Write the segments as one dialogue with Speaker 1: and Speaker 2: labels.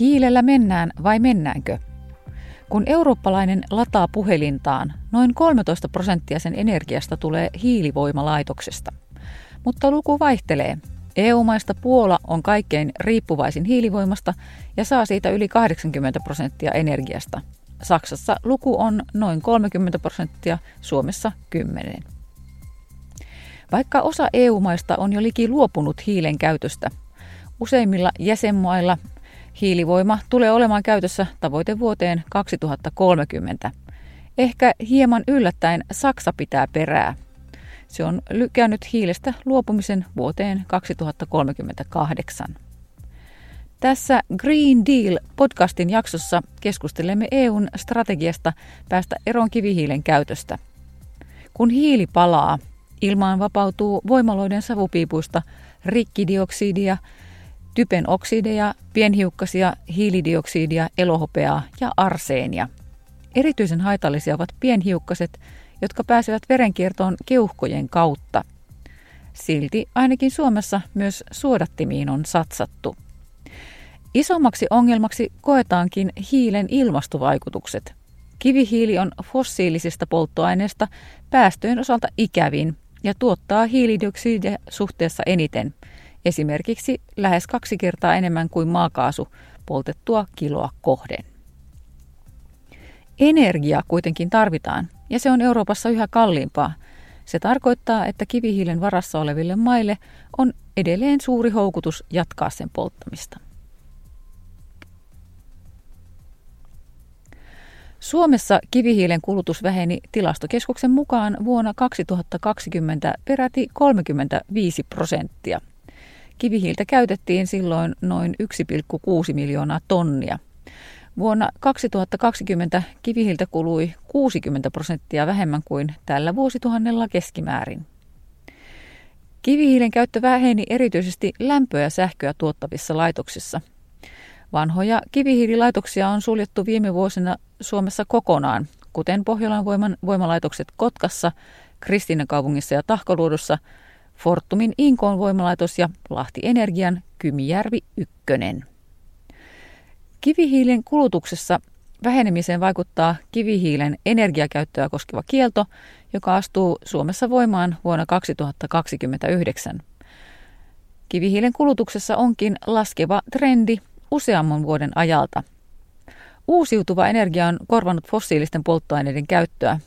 Speaker 1: Hiilellä mennään vai mennäänkö? Kun eurooppalainen lataa puhelintaan, noin 13 prosenttia sen energiasta tulee hiilivoimalaitoksesta. Mutta luku vaihtelee. EU-maista Puola on kaikkein riippuvaisin hiilivoimasta ja saa siitä yli 80 prosenttia energiasta. Saksassa luku on noin 30 prosenttia, Suomessa 10. Vaikka osa EU-maista on jo liki luopunut hiilen käytöstä, useimmilla jäsenmailla hiilivoima tulee olemaan käytössä tavoite vuoteen 2030. Ehkä hieman yllättäen Saksa pitää perää. Se on lykännyt hiilestä luopumisen vuoteen 2038. Tässä Green Deal podcastin jaksossa keskustelemme EUn strategiasta päästä eroon kivihiilen käytöstä. Kun hiili palaa, ilmaan vapautuu voimaloiden savupiipuista rikkidioksidia, typen oksideja, pienhiukkasia, hiilidioksidia, elohopeaa ja arseenia. Erityisen haitallisia ovat pienhiukkaset, jotka pääsevät verenkiertoon keuhkojen kautta. Silti ainakin Suomessa myös suodattimiin on satsattu. Isommaksi ongelmaksi koetaankin hiilen ilmastovaikutukset. Kivihiili on fossiilisista polttoaineista päästöjen osalta ikävin ja tuottaa hiilidioksidia suhteessa eniten, esimerkiksi lähes kaksi kertaa enemmän kuin maakaasu poltettua kiloa kohden. Energia kuitenkin tarvitaan, ja se on Euroopassa yhä kalliimpaa. Se tarkoittaa, että kivihiilen varassa oleville maille on edelleen suuri houkutus jatkaa sen polttamista. Suomessa kivihiilen kulutus väheni tilastokeskuksen mukaan vuonna 2020 peräti 35 prosenttia. Kivihiiltä käytettiin silloin noin 1,6 miljoonaa tonnia. Vuonna 2020 kivihiiltä kului 60 prosenttia vähemmän kuin tällä vuosituhannella keskimäärin. Kivihiilen käyttö väheni erityisesti lämpöä ja sähköä tuottavissa laitoksissa – Vanhoja kivihiililaitoksia on suljettu viime vuosina Suomessa kokonaan, kuten Pohjolan voiman voimalaitokset Kotkassa, Kristiinakaupungissa ja Tahkoluodossa, Fortumin Inkoon voimalaitos ja Lahti Energian Kymijärvi 1. Kivihiilen kulutuksessa vähenemiseen vaikuttaa kivihiilen energiakäyttöä koskeva kielto, joka astuu Suomessa voimaan vuonna 2029. Kivihiilen kulutuksessa onkin laskeva trendi useamman vuoden ajalta. Uusiutuva energia on korvannut fossiilisten polttoaineiden käyttöä.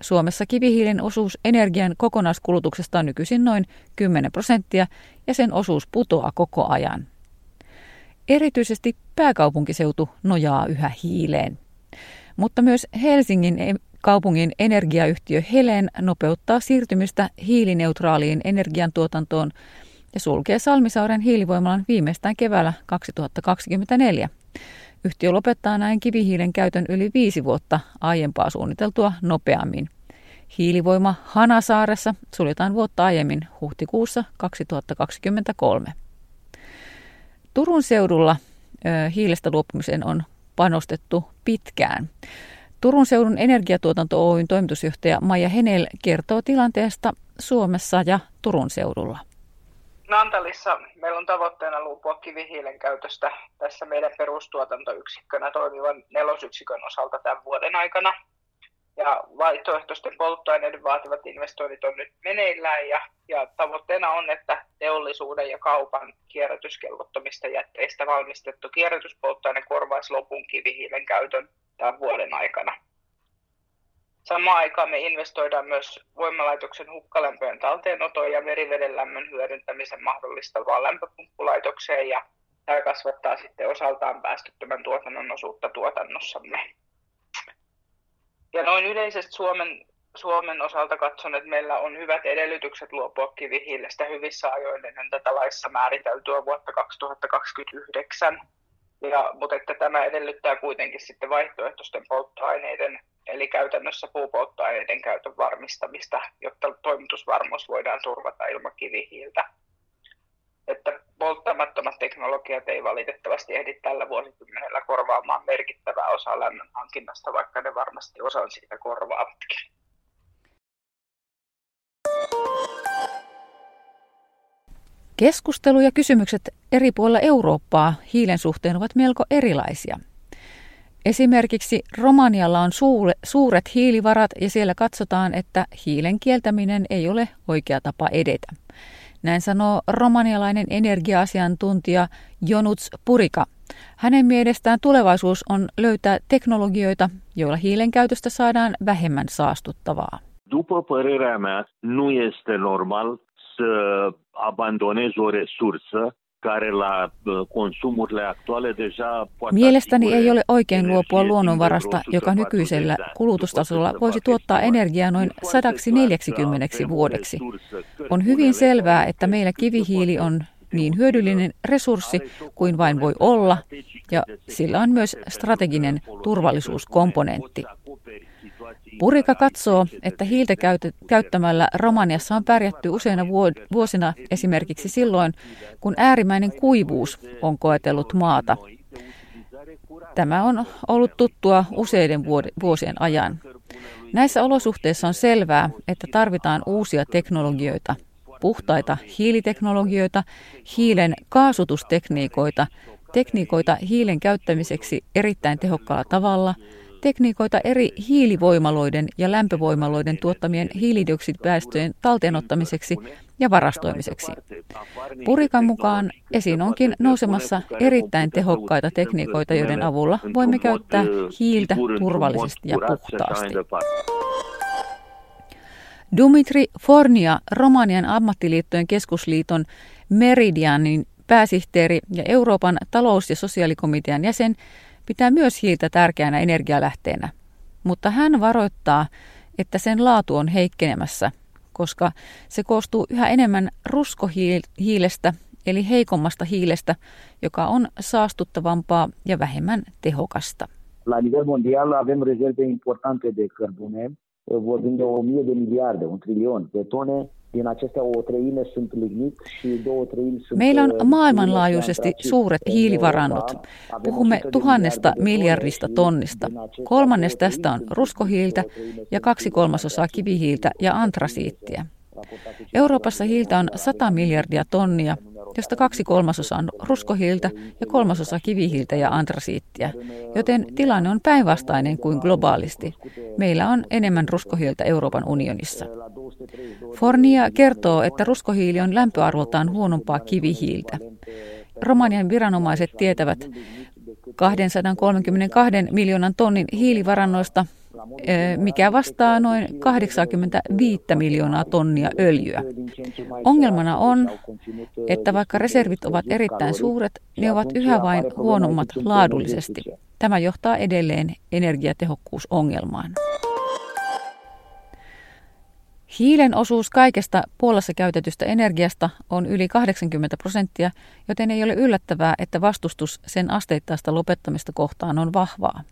Speaker 1: Suomessa kivihiilen osuus energian kokonaiskulutuksesta on nykyisin noin 10 prosenttia ja sen osuus putoaa koko ajan. Erityisesti pääkaupunkiseutu nojaa yhä hiileen. Mutta myös Helsingin e- kaupungin energiayhtiö Helen nopeuttaa siirtymistä hiilineutraaliin energiantuotantoon ja sulkee Salmisaaren hiilivoimalan viimeistään keväällä 2024. Yhtiö lopettaa näin kivihiilen käytön yli viisi vuotta aiempaa suunniteltua nopeammin. Hiilivoima Hanasaaressa suljetaan vuotta aiemmin huhtikuussa 2023. Turun seudulla hiilestä luopumiseen on panostettu pitkään. Turun seudun energiatuotanto Oyn toimitusjohtaja Maija Henel kertoo tilanteesta Suomessa ja Turun seudulla.
Speaker 2: Naantalissa meillä on tavoitteena luopua kivihiilen käytöstä tässä meidän perustuotantoyksikkönä toimivan nelosyksikön osalta tämän vuoden aikana. Ja vaihtoehtoisten polttoaineiden vaativat investoinnit on nyt meneillään ja, ja tavoitteena on, että teollisuuden ja kaupan kierrätyskelvottomista jätteistä valmistettu kierrätyspolttoaine korvaisi lopun kivihiilen käytön tämän vuoden aikana. Samaan aikaan me investoidaan myös voimalaitoksen hukkalämpöjen talteenoton ja meriveden lämmön hyödyntämisen mahdollistavaan lämpöpumppulaitokseen ja tämä kasvattaa sitten osaltaan päästöttömän tuotannon osuutta tuotannossamme. Ja noin yleisesti Suomen, Suomen osalta katson, että meillä on hyvät edellytykset luopua kivihiilestä hyvissä ajoin ennen tätä laissa määriteltyä vuotta 2029. Ja, mutta että tämä edellyttää kuitenkin sitten vaihtoehtoisten polttoaineiden eli käytännössä puupolttoaineiden käytön varmistamista, jotta toimitusvarmuus voidaan turvata ilman kivihiiltä. Että polttamattomat teknologiat ei valitettavasti ehdi tällä vuosikymmenellä korvaamaan merkittävää osaa lämmön hankinnasta, vaikka ne varmasti osan siitä korvaavatkin.
Speaker 1: Keskustelu ja kysymykset eri puolilla Eurooppaa hiilen suhteen ovat melko erilaisia. Esimerkiksi Romanialla on suure, suuret hiilivarat ja siellä katsotaan, että hiilen kieltäminen ei ole oikea tapa edetä. Näin sanoo romanialainen energiaasiantuntija Jonuts Purika. Hänen mielestään tulevaisuus on löytää teknologioita, joilla hiilen käytöstä saadaan vähemmän saastuttavaa.
Speaker 3: După părerea mea, nu este normal să abandonezi o resursă
Speaker 1: Mielestäni ei ole oikein luopua luonnonvarasta, joka nykyisellä kulutustasolla voisi tuottaa energiaa noin 140 vuodeksi. On hyvin selvää, että meillä kivihiili on niin hyödyllinen resurssi kuin vain voi olla, ja sillä on myös strateginen turvallisuuskomponentti. Purika katsoo, että hiiltä käyttämällä Romaniassa on pärjätty useina vuosina esimerkiksi silloin, kun äärimmäinen kuivuus on koetellut maata. Tämä on ollut tuttua useiden vuosien ajan. Näissä olosuhteissa on selvää, että tarvitaan uusia teknologioita, puhtaita hiiliteknologioita, hiilen kaasutustekniikoita, tekniikoita hiilen käyttämiseksi erittäin tehokkaalla tavalla – tekniikoita eri hiilivoimaloiden ja lämpövoimaloiden tuottamien hiilidioksidipäästöjen talteenottamiseksi ja varastoimiseksi. Purikan mukaan esiin onkin nousemassa erittäin tehokkaita tekniikoita, joiden avulla voimme käyttää hiiltä turvallisesti ja puhtaasti. Dumitri Fornia, Romanian ammattiliittojen keskusliiton Meridianin pääsihteeri ja Euroopan talous- ja sosiaalikomitean jäsen, pitää myös hiiltä tärkeänä energialähteenä, mutta hän varoittaa, että sen laatu on heikkenemässä, koska se koostuu yhä enemmän ruskohiilestä, eli heikommasta hiilestä, joka on saastuttavampaa ja vähemmän tehokasta. La nivel mondial avem rezerve importante de cărbune, vorbim de 1000 de miliarde, un trilion de tone Meillä on uh, maailmanlaajuisesti suuret hiilivarannot. Puhumme tuhannesta miljardista tonnista. Kolmannes tästä on ruskohiiltä ja kaksi kolmasosaa kivihiiltä ja antrasiittiä. Euroopassa hiiltä on 100 miljardia tonnia, josta kaksi kolmasosa on ruskohiiltä ja kolmasosa kivihiiltä ja antrasiittia, joten tilanne on päinvastainen kuin globaalisti. Meillä on enemmän ruskohiiltä Euroopan unionissa. Fornia kertoo, että ruskohiili on lämpöarvoltaan huonompaa kivihiiltä. Romanian viranomaiset tietävät 232 miljoonan tonnin hiilivarannoista mikä vastaa noin 85 miljoonaa tonnia öljyä. Ongelmana on, että vaikka reservit ovat erittäin suuret, ne ovat yhä vain huonommat laadullisesti. Tämä johtaa edelleen energiatehokkuusongelmaan. Hiilen osuus kaikesta Puolassa käytetystä energiasta on yli 80 prosenttia, joten ei ole yllättävää, että vastustus sen asteittaista lopettamista kohtaan on vahvaa.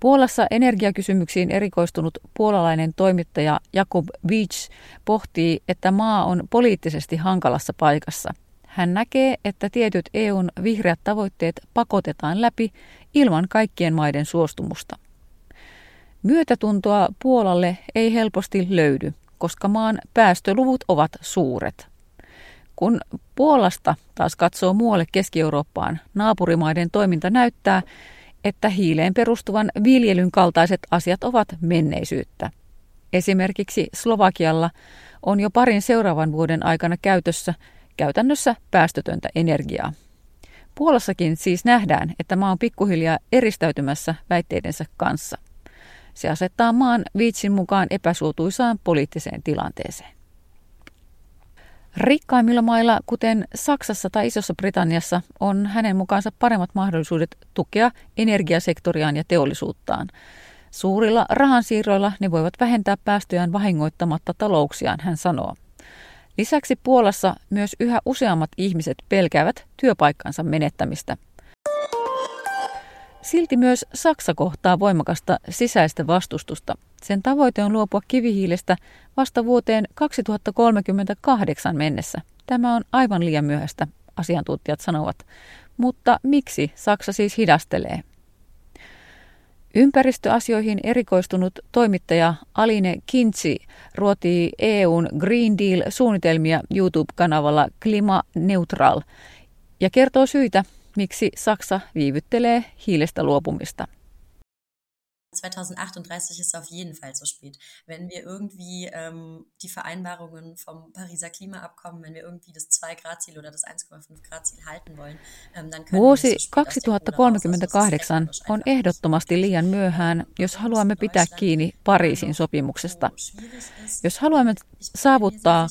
Speaker 1: Puolassa energiakysymyksiin erikoistunut puolalainen toimittaja Jakub Beach pohtii, että maa on poliittisesti hankalassa paikassa. Hän näkee, että tietyt EUn vihreät tavoitteet pakotetaan läpi ilman kaikkien maiden suostumusta. Myötätuntoa Puolalle ei helposti löydy, koska maan päästöluvut ovat suuret. Kun Puolasta taas katsoo muualle Keski-Eurooppaan, naapurimaiden toiminta näyttää, että hiileen perustuvan viljelyn kaltaiset asiat ovat menneisyyttä. Esimerkiksi Slovakialla on jo parin seuraavan vuoden aikana käytössä käytännössä päästötöntä energiaa. Puolassakin siis nähdään, että maa on pikkuhiljaa eristäytymässä väitteidensä kanssa. Se asettaa maan viitsin mukaan epäsuotuisaan poliittiseen tilanteeseen. Rikkaimmilla mailla, kuten Saksassa tai Isossa Britanniassa, on hänen mukaansa paremmat mahdollisuudet tukea energiasektoriaan ja teollisuuttaan. Suurilla rahansiirroilla ne voivat vähentää päästöjään vahingoittamatta talouksiaan, hän sanoo. Lisäksi Puolassa myös yhä useammat ihmiset pelkäävät työpaikkansa menettämistä. Silti myös Saksa kohtaa voimakasta sisäistä vastustusta. Sen tavoite on luopua kivihiilestä vasta vuoteen 2038 mennessä. Tämä on aivan liian myöhäistä, asiantuntijat sanovat. Mutta miksi Saksa siis hidastelee? Ympäristöasioihin erikoistunut toimittaja Aline Kintsi ruotii EUn Green Deal-suunnitelmia YouTube-kanavalla Klima Neutral ja kertoo syitä, miksi Saksa viivyttelee hiilestä luopumista.
Speaker 4: 2038 ist auf jeden Fall zu spät. Wenn wir irgendwie ähm, die Vereinbarungen vom Pariser Klimaabkommen, wenn wir irgendwie das 2-Grad-Ziel oder das 1,5 Grad-Ziel halten wollen, ähm, dann können
Speaker 1: Vuosi 2038 on ehdottomasti liian myöhään, jos haluamme pitää kiinni Pariisin sopimuksesta. Jos haluamme saavuttaa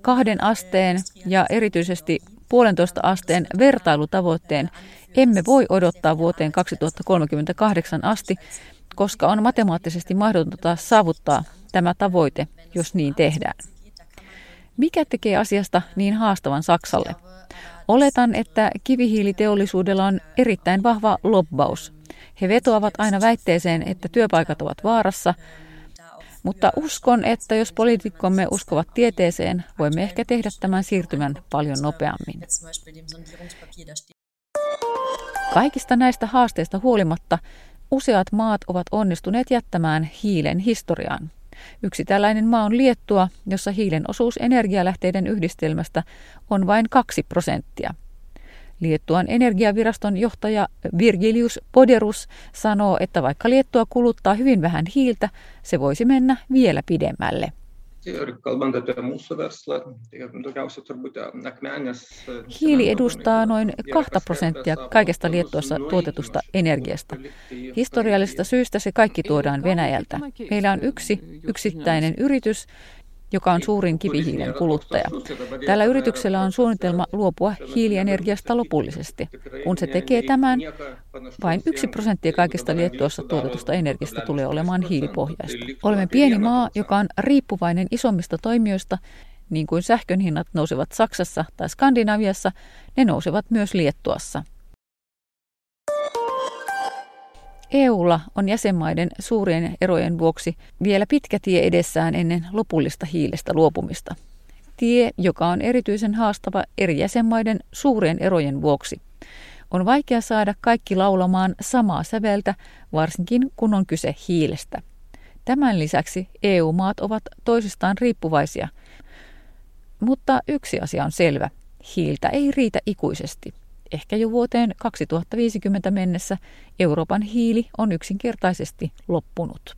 Speaker 1: kahden asteen ja erityisesti puolentoista asteen vertailutavoitteen, emme voi odottaa vuoteen 2038 asti, koska on matemaattisesti mahdotonta saavuttaa tämä tavoite, jos niin tehdään. Mikä tekee asiasta niin haastavan Saksalle? Oletan, että kivihiiliteollisuudella on erittäin vahva lobbaus. He vetoavat aina väitteeseen, että työpaikat ovat vaarassa, mutta uskon, että jos poliitikkomme uskovat tieteeseen, voimme ehkä tehdä tämän siirtymän paljon nopeammin. Kaikista näistä haasteista huolimatta Useat maat ovat onnistuneet jättämään hiilen historiaan. Yksi tällainen maa on Liettua, jossa hiilen osuus energialähteiden yhdistelmästä on vain 2 prosenttia. Liettuan energiaviraston johtaja Virgilius Poderus sanoo, että vaikka Liettua kuluttaa hyvin vähän hiiltä, se voisi mennä vielä pidemmälle. Hiili edustaa noin 2 prosenttia kaikesta Liettuassa tuotetusta energiasta. Historiallisesta syystä se kaikki tuodaan Venäjältä. Meillä on yksi yksittäinen yritys, joka on suurin kivihiilen kuluttaja. Tällä yrityksellä on suunnitelma luopua hiilienergiasta lopullisesti. Kun se tekee tämän, vain yksi prosenttia kaikesta Liettuassa tuotetusta energiasta tulee olemaan hiilipohjaista. Olemme pieni maa, joka on riippuvainen isommista toimijoista, niin kuin sähkön hinnat nousevat Saksassa tai Skandinaviassa, ne nousevat myös Liettuassa. EUlla on jäsenmaiden suurien erojen vuoksi vielä pitkä tie edessään ennen lopullista hiilestä luopumista. Tie, joka on erityisen haastava eri jäsenmaiden suurien erojen vuoksi. On vaikea saada kaikki laulamaan samaa säveltä, varsinkin kun on kyse hiilestä. Tämän lisäksi EU-maat ovat toisistaan riippuvaisia. Mutta yksi asia on selvä. Hiiltä ei riitä ikuisesti. Ehkä jo vuoteen 2050 mennessä Euroopan hiili on yksinkertaisesti loppunut.